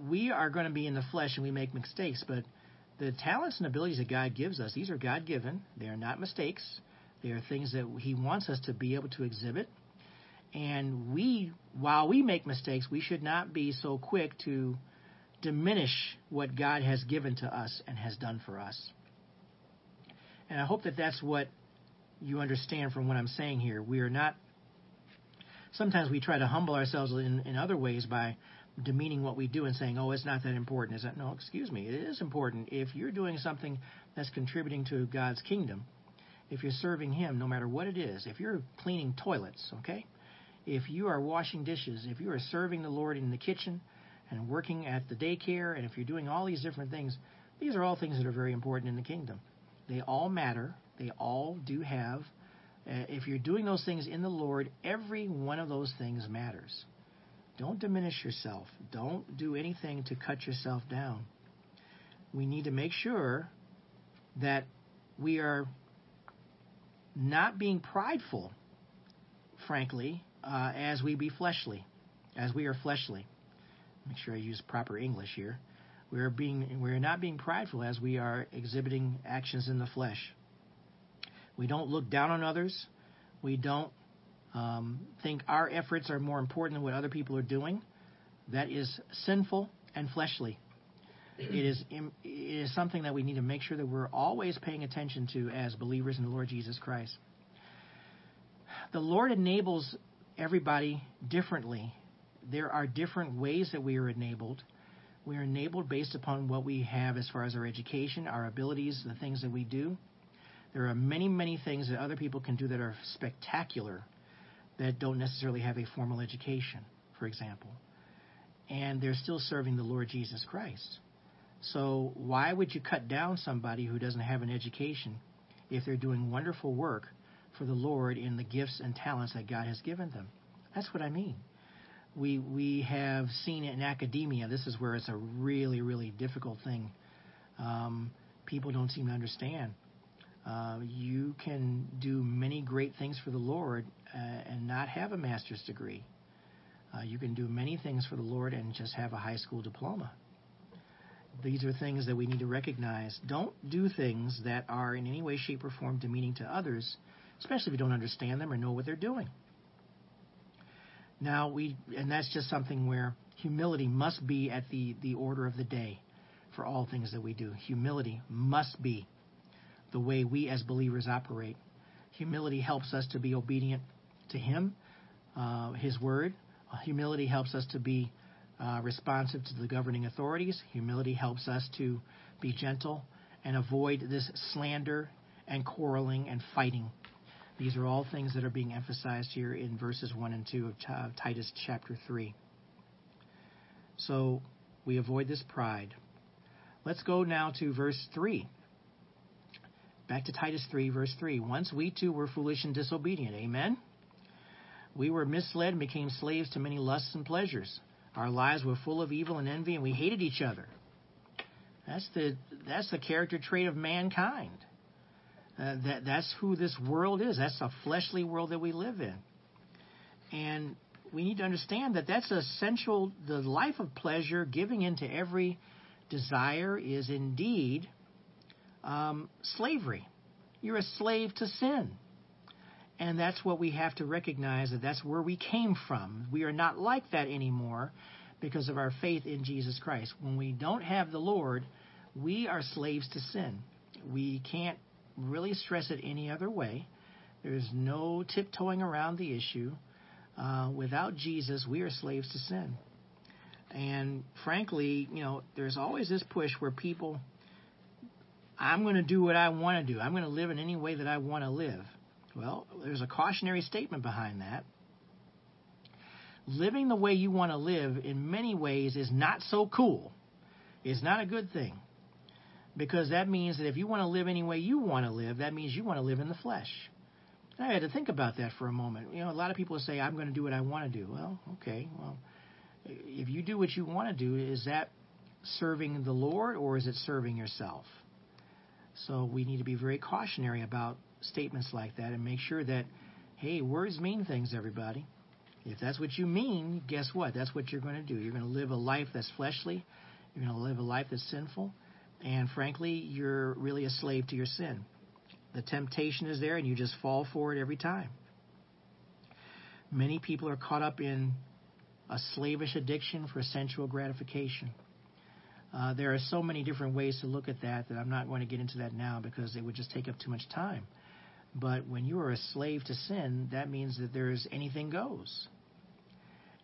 We are going to be in the flesh and we make mistakes, but the talents and abilities that God gives us, these are God given. They are not mistakes. They are things that He wants us to be able to exhibit. And we, while we make mistakes, we should not be so quick to diminish what God has given to us and has done for us. And I hope that that's what you understand from what I'm saying here. We are not, sometimes we try to humble ourselves in, in other ways by demeaning what we do and saying, oh, it's not that important. Is that, no, excuse me, it is important. If you're doing something that's contributing to God's kingdom, if you're serving Him, no matter what it is, if you're cleaning toilets, okay? If you are washing dishes, if you are serving the Lord in the kitchen and working at the daycare, and if you're doing all these different things, these are all things that are very important in the kingdom. They all matter. They all do have. Uh, if you're doing those things in the Lord, every one of those things matters. Don't diminish yourself. Don't do anything to cut yourself down. We need to make sure that we are not being prideful, frankly, uh, as we be fleshly, as we are fleshly. Make sure I use proper English here. We are being we are not being prideful as we are exhibiting actions in the flesh. We don't look down on others. We don't um, think our efforts are more important than what other people are doing. That is sinful and fleshly. It is it is something that we need to make sure that we're always paying attention to as believers in the Lord Jesus Christ. The Lord enables everybody differently. There are different ways that we are enabled. We are enabled based upon what we have as far as our education, our abilities, the things that we do. There are many, many things that other people can do that are spectacular that don't necessarily have a formal education, for example. And they're still serving the Lord Jesus Christ. So, why would you cut down somebody who doesn't have an education if they're doing wonderful work for the Lord in the gifts and talents that God has given them? That's what I mean. We we have seen it in academia. This is where it's a really really difficult thing. Um, people don't seem to understand. Uh, you can do many great things for the Lord uh, and not have a master's degree. Uh, you can do many things for the Lord and just have a high school diploma. These are things that we need to recognize. Don't do things that are in any way, shape, or form demeaning to others, especially if you don't understand them or know what they're doing. Now we, and that's just something where humility must be at the, the order of the day for all things that we do. Humility must be the way we as believers operate. Humility helps us to be obedient to Him, uh, His Word. Humility helps us to be uh, responsive to the governing authorities. Humility helps us to be gentle and avoid this slander and quarreling and fighting. These are all things that are being emphasized here in verses 1 and 2 of Titus chapter 3. So we avoid this pride. Let's go now to verse 3. Back to Titus 3, verse 3. Once we too were foolish and disobedient. Amen? We were misled and became slaves to many lusts and pleasures. Our lives were full of evil and envy, and we hated each other. That's the that's the character trait of mankind. Uh, that that's who this world is. That's a fleshly world that we live in, and we need to understand that that's essential. The life of pleasure, giving into every desire, is indeed um, slavery. You're a slave to sin. And that's what we have to recognize that that's where we came from. We are not like that anymore because of our faith in Jesus Christ. When we don't have the Lord, we are slaves to sin. We can't really stress it any other way. There's no tiptoeing around the issue. Uh, without Jesus, we are slaves to sin. And frankly, you know, there's always this push where people, I'm going to do what I want to do. I'm going to live in any way that I want to live. Well, there's a cautionary statement behind that. Living the way you want to live in many ways is not so cool. It's not a good thing. Because that means that if you want to live any way you want to live, that means you want to live in the flesh. I had to think about that for a moment. You know, a lot of people say, I'm going to do what I want to do. Well, okay. Well, if you do what you want to do, is that serving the Lord or is it serving yourself? So we need to be very cautionary about statements like that and make sure that, hey, words mean things, everybody. If that's what you mean, guess what? That's what you're going to do. You're going to live a life that's fleshly. You're going to live a life that's sinful. And frankly, you're really a slave to your sin. The temptation is there, and you just fall for it every time. Many people are caught up in a slavish addiction for sensual gratification. Uh, there are so many different ways to look at that that I'm not going to get into that now because it would just take up too much time. But when you are a slave to sin, that means that there's anything goes.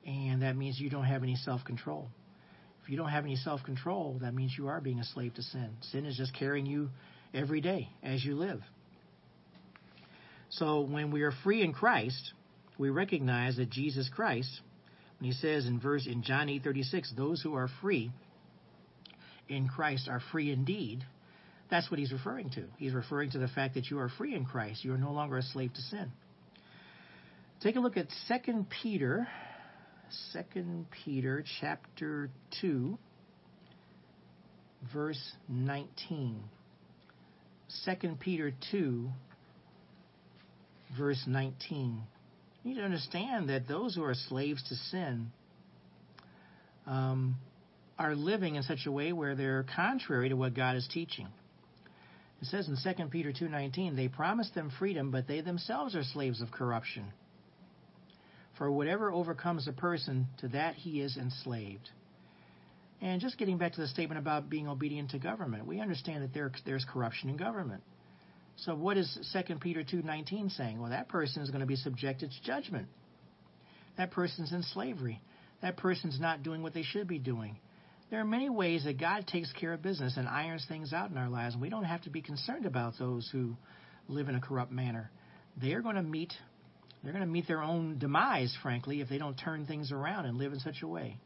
And that means you don't have any self control. If you don't have any self control, that means you are being a slave to sin. Sin is just carrying you every day as you live. So when we are free in Christ, we recognize that Jesus Christ, when he says in verse in John 8:36, those who are free in Christ are free indeed. That's what he's referring to. He's referring to the fact that you are free in Christ. You are no longer a slave to sin. Take a look at 2 Peter 2 Peter chapter 2 verse 19. 2 Peter 2 verse 19. You need to understand that those who are slaves to sin um, are living in such a way where they're contrary to what God is teaching. It says in 2 Peter 2:19, they promise them freedom, but they themselves are slaves of corruption. For whatever overcomes a person, to that he is enslaved. And just getting back to the statement about being obedient to government, we understand that there, there's corruption in government. So what is 2 Peter 2:19 saying? Well, that person is going to be subjected to judgment. That person's in slavery. That person's not doing what they should be doing. There are many ways that God takes care of business and irons things out in our lives, and we don't have to be concerned about those who live in a corrupt manner. They are going to meet they're going to meet their own demise, frankly, if they don't turn things around and live in such a way.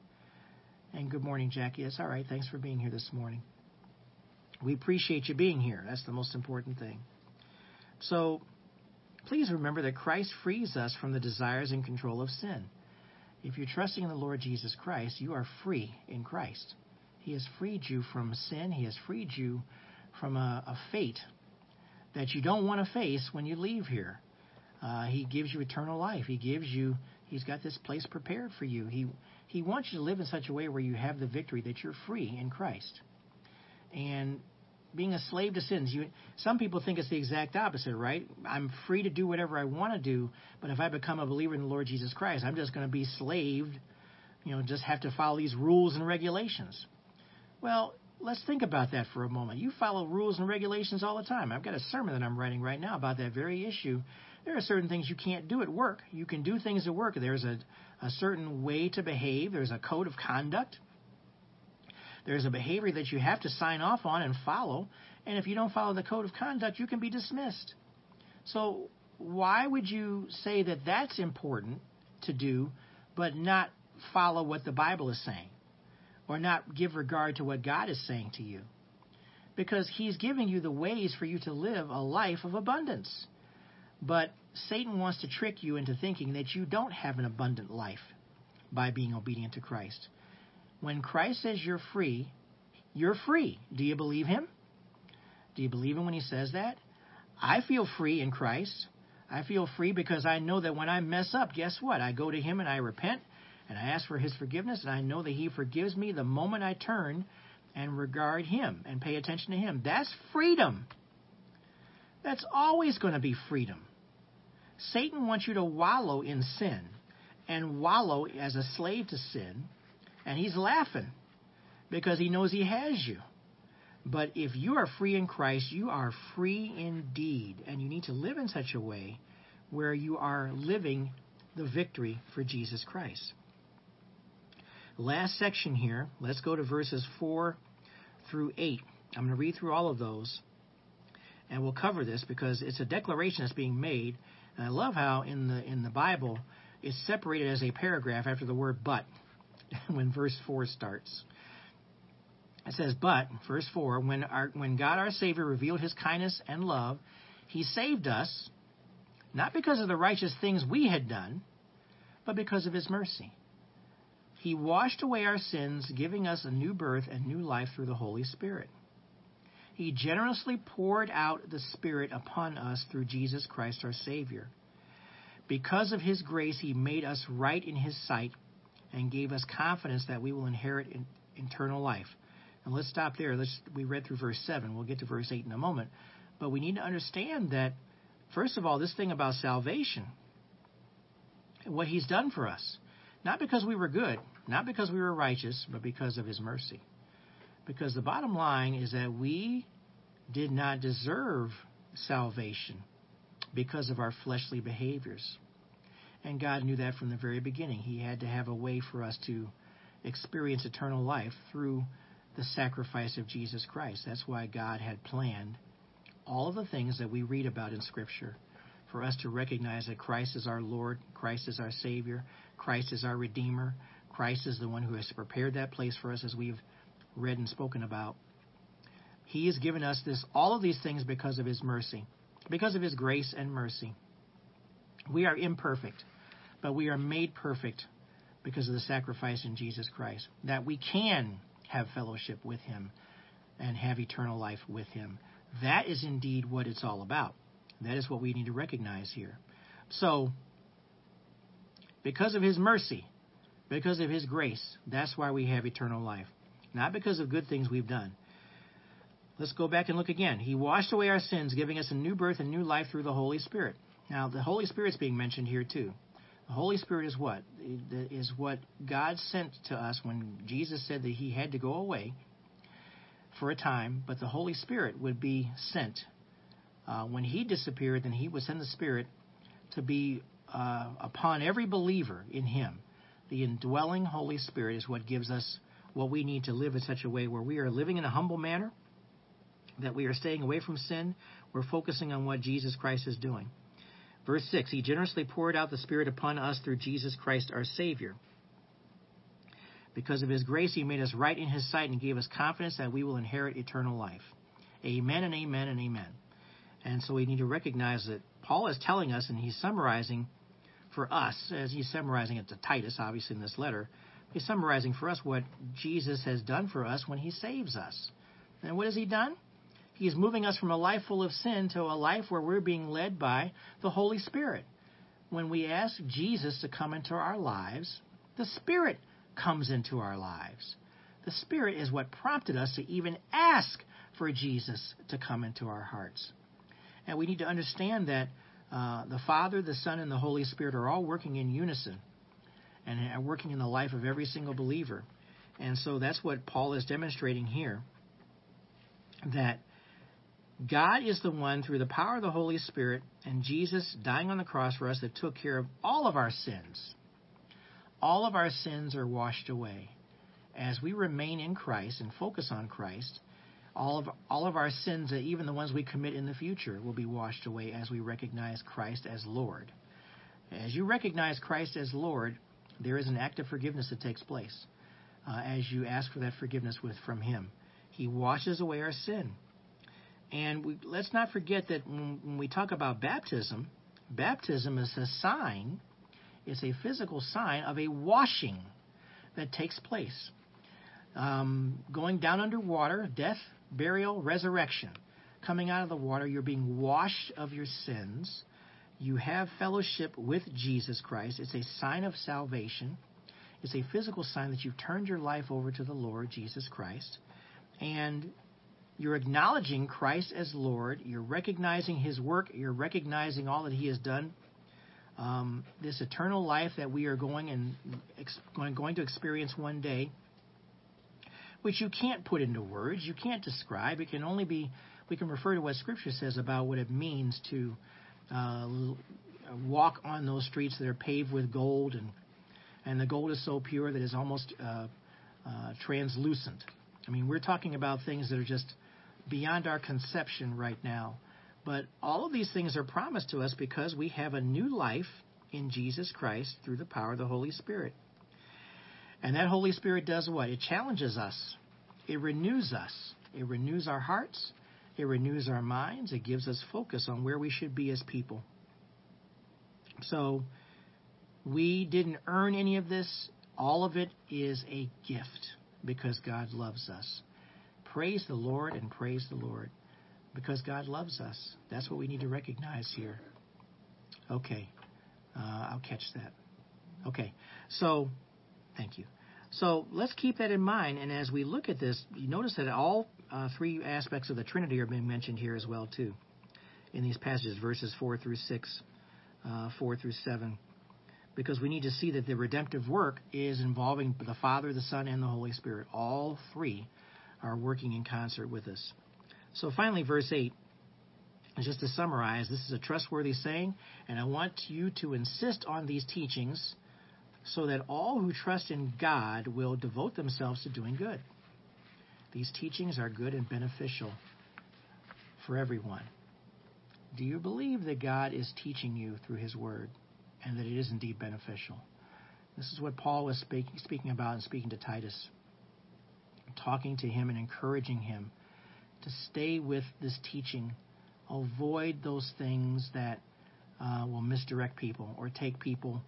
And good morning, Jackie. It's all right. Thanks for being here this morning. We appreciate you being here. That's the most important thing. So please remember that Christ frees us from the desires and control of sin. If you're trusting in the Lord Jesus Christ, you are free in Christ. He has freed you from sin. He has freed you from a, a fate that you don't want to face when you leave here. Uh, he gives you eternal life. He gives you. He's got this place prepared for you. He He wants you to live in such a way where you have the victory that you're free in Christ. And being a slave to sins, you some people think it's the exact opposite, right? I'm free to do whatever I want to do, but if I become a believer in the Lord Jesus Christ, I'm just going to be slaved. You know, just have to follow these rules and regulations. Well, let's think about that for a moment. You follow rules and regulations all the time. I've got a sermon that I'm writing right now about that very issue there are certain things you can't do at work. You can do things at work. There's a, a certain way to behave, there's a code of conduct. There's a behavior that you have to sign off on and follow. And if you don't follow the code of conduct, you can be dismissed. So, why would you say that that's important to do, but not follow what the Bible is saying? Or not give regard to what God is saying to you? Because He's giving you the ways for you to live a life of abundance. But Satan wants to trick you into thinking that you don't have an abundant life by being obedient to Christ. When Christ says you're free, you're free. Do you believe him? Do you believe him when he says that? I feel free in Christ. I feel free because I know that when I mess up, guess what? I go to him and I repent and I ask for his forgiveness and I know that he forgives me the moment I turn and regard him and pay attention to him. That's freedom. That's always going to be freedom. Satan wants you to wallow in sin and wallow as a slave to sin, and he's laughing because he knows he has you. But if you are free in Christ, you are free indeed, and you need to live in such a way where you are living the victory for Jesus Christ. Last section here, let's go to verses 4 through 8. I'm going to read through all of those, and we'll cover this because it's a declaration that's being made and I love how in the in the Bible it's separated as a paragraph after the word but when verse 4 starts. It says, But, verse 4, when, our, when God our Savior revealed his kindness and love, he saved us, not because of the righteous things we had done, but because of his mercy. He washed away our sins, giving us a new birth and new life through the Holy Spirit. He generously poured out the Spirit upon us through Jesus Christ our Savior. Because of His grace, He made us right in His sight and gave us confidence that we will inherit eternal life. And let's stop there. Let's, we read through verse 7. We'll get to verse 8 in a moment. But we need to understand that, first of all, this thing about salvation, what He's done for us, not because we were good, not because we were righteous, but because of His mercy Because the bottom line is that we did not deserve salvation because of our fleshly behaviors. And God knew that from the very beginning. He had to have a way for us to experience eternal life through the sacrifice of Jesus Christ. That's why God had planned all of the things that we read about in Scripture for us to recognize that Christ is our Lord, Christ is our Savior, Christ is our Redeemer, Christ is the one who has prepared that place for us as we've read and spoken about. He has given us this all of these things because of his mercy, because of his grace and mercy. We are imperfect, but we are made perfect because of the sacrifice in Jesus Christ. That we can have fellowship with him and have eternal life with him. That is indeed what it's all about. That is what we need to recognize here. So, because of his mercy, because of his grace, that's why we have eternal life. Not because of good things we've done. Let's go back and look again. He washed away our sins, giving us a new birth and new life through the Holy Spirit. Now, the Holy Spirit's being mentioned here too. The Holy Spirit is what? Is what God sent to us when Jesus said that he had to go away for a time, but the Holy Spirit would be sent. Uh, when he disappeared, then he would send the Spirit to be uh, upon every believer in him. The indwelling Holy Spirit is what gives us what we need to live in such a way where we are living in a humble manner, that we are staying away from sin, we're focusing on what Jesus Christ is doing. Verse 6 He generously poured out the Spirit upon us through Jesus Christ our Savior. Because of His grace, He made us right in His sight and gave us confidence that we will inherit eternal life. Amen and amen and amen. And so we need to recognize that Paul is telling us, and he's summarizing for us, as he's summarizing it to Titus, obviously, in this letter, he's summarizing for us what Jesus has done for us when he saves us. And what has he done? He is moving us from a life full of sin to a life where we're being led by the Holy Spirit. When we ask Jesus to come into our lives, the Spirit comes into our lives. The Spirit is what prompted us to even ask for Jesus to come into our hearts. And we need to understand that uh, the Father, the Son, and the Holy Spirit are all working in unison and working in the life of every single believer. And so that's what Paul is demonstrating here that God is the one through the power of the Holy Spirit and Jesus dying on the cross for us that took care of all of our sins. All of our sins are washed away. As we remain in Christ and focus on Christ, all of all of our sins, even the ones we commit in the future, will be washed away as we recognize Christ as Lord. As you recognize Christ as Lord, there is an act of forgiveness that takes place uh, as you ask for that forgiveness with from Him. He washes away our sin. And we, let's not forget that when, when we talk about baptism, baptism is a sign, it's a physical sign of a washing that takes place. Um, going down under water, death, burial, resurrection. Coming out of the water, you're being washed of your sins. You have fellowship with Jesus Christ. It's a sign of salvation. It's a physical sign that you've turned your life over to the Lord Jesus Christ. And you're acknowledging Christ as Lord. You're recognizing His work. You're recognizing all that He has done. Um, this eternal life that we are going and ex- going to experience one day, which you can't put into words, you can't describe. It can only be. We can refer to what Scripture says about what it means to uh, walk on those streets that are paved with gold, and and the gold is so pure that it's almost uh, uh, translucent. I mean, we're talking about things that are just beyond our conception right now. But all of these things are promised to us because we have a new life in Jesus Christ through the power of the Holy Spirit. And that Holy Spirit does what? It challenges us, it renews us, it renews our hearts, it renews our minds, it gives us focus on where we should be as people. So, we didn't earn any of this. All of it is a gift because God loves us. Praise the Lord and praise the Lord because God loves us. That's what we need to recognize here. Okay, uh, I'll catch that. Okay, so thank you. So let's keep that in mind. And as we look at this, you notice that all uh, three aspects of the Trinity are being mentioned here as well too, in these passages, verses four through six, uh, four through seven, because we need to see that the redemptive work is involving the Father, the Son, and the Holy Spirit. All three are working in concert with us. So finally, verse 8, just to summarize, this is a trustworthy saying, and I want you to insist on these teachings so that all who trust in God will devote themselves to doing good. These teachings are good and beneficial for everyone. Do you believe that God is teaching you through His Word and that it is indeed beneficial? This is what Paul was speaking, speaking about and speaking to Titus, talking to him and encouraging him to stay with this teaching. Avoid those things that uh, will misdirect people or take people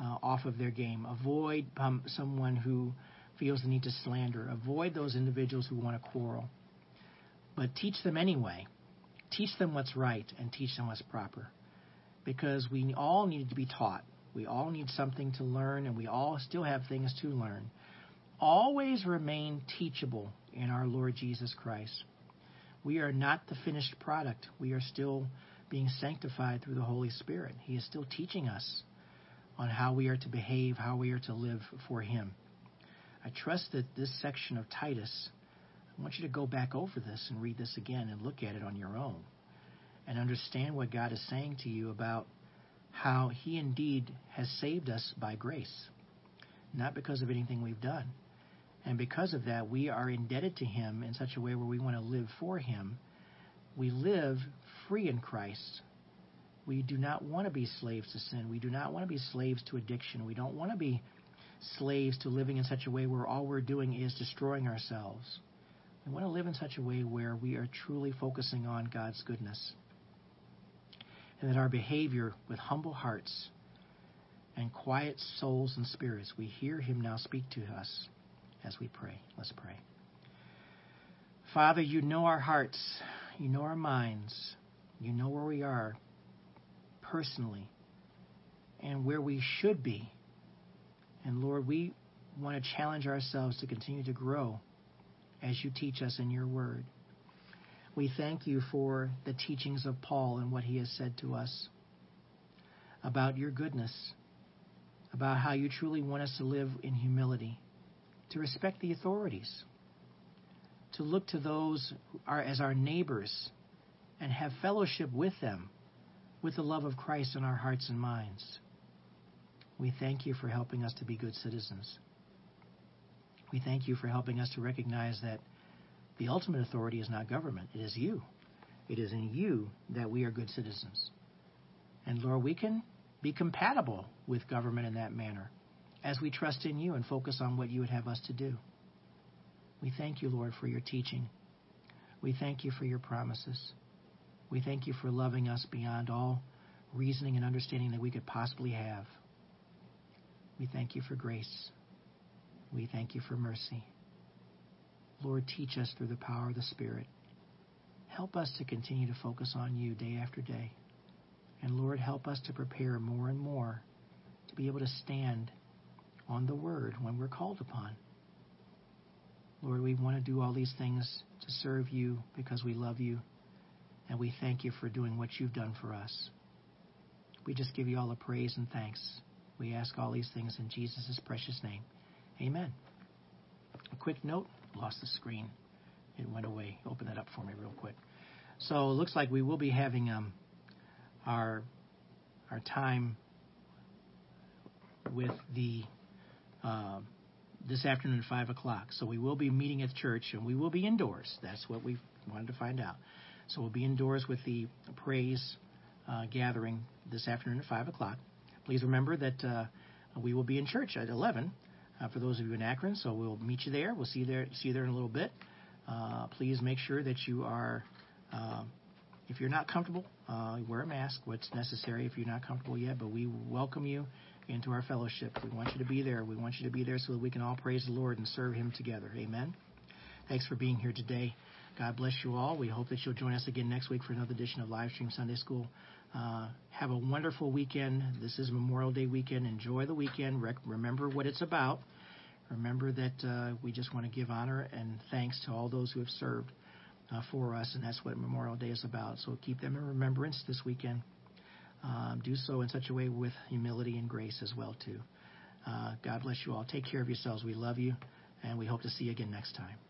uh, off of their game. Avoid um, someone who feels the need to slander. Avoid those individuals who want to quarrel. But teach them anyway. Teach them what's right and teach them what's proper. Because we all need to be taught. We all need something to learn, and we all still have things to learn. Always remain teachable in our Lord Jesus Christ. We are not the finished product. We are still being sanctified through the Holy Spirit. He is still teaching us on how we are to behave, how we are to live for Him. I trust that this section of Titus, I want you to go back over this and read this again and look at it on your own and understand what God is saying to you about how He indeed has saved us by grace, not because of anything we've done. And because of that, we are indebted to Him in such a way where we want to live for Him. We live free in Christ. We do not want to be slaves to sin. We do not want to be slaves to addiction. We don't want to be slaves to living in such a way where all we're doing is destroying ourselves. We want to live in such a way where we are truly focusing on God's goodness. And that our behavior with humble hearts and quiet souls and spirits, we hear Him now speak to us as we pray. Let's pray. Father, you know our hearts, you know our minds, you know where we are personally and where we should be. And Lord, we want to challenge ourselves to continue to grow as you teach us in your word. We thank you for the teachings of Paul and what he has said to us about your goodness, about how you truly want us to live in humility, to respect the authorities, to look to those who are, as our neighbors and have fellowship with them with the love of Christ in our hearts and minds. We thank you for helping us to be good citizens. We thank you for helping us to recognize that the ultimate authority is not government, it is you. It is in you that we are good citizens. And Lord, we can be compatible with government in that manner as we trust in you and focus on what you would have us to do. We thank you, Lord, for your teaching. We thank you for your promises. We thank you for loving us beyond all reasoning and understanding that we could possibly have. We thank you for grace. We thank you for mercy. Lord, teach us through the power of the Spirit. Help us to continue to focus on you day after day. And Lord, help us to prepare more and more to be able to stand on the word when we're called upon. Lord, we want to do all these things to serve you because we love you and we thank you for doing what you've done for us. We just give you all the praise and thanks. We ask all these things in Jesus' precious name. Amen. A quick note lost the screen. It went away. Open that up for me real quick. So it looks like we will be having um, our our time with the uh, this afternoon at five o'clock. So we will be meeting at church and we will be indoors. That's what we wanted to find out. So we'll be indoors with the praise uh, gathering this afternoon at 5 o'clock. Please remember that uh, we will be in church at 11 uh, for those of you in Akron. So we'll meet you there. We'll see you there, see you there in a little bit. Uh, please make sure that you are, uh, if you're not comfortable, uh, wear a mask. What's necessary if you're not comfortable yet, but we welcome you into our fellowship. We want you to be there. We want you to be there so that we can all praise the Lord and serve Him together. Amen. Thanks for being here today. God bless you all. We hope that you'll join us again next week for another edition of Live Stream Sunday School. Uh, have a wonderful weekend. This is Memorial Day weekend. Enjoy the weekend. Rec- remember what it's about. Remember that uh, we just want to give honor and thanks to all those who have served uh, for us, and that's what Memorial Day is about. So keep them in remembrance this weekend. Um, do so in such a way with humility and grace as well too. Uh, God bless you all. Take care of yourselves. We love you, and we hope to see you again next time.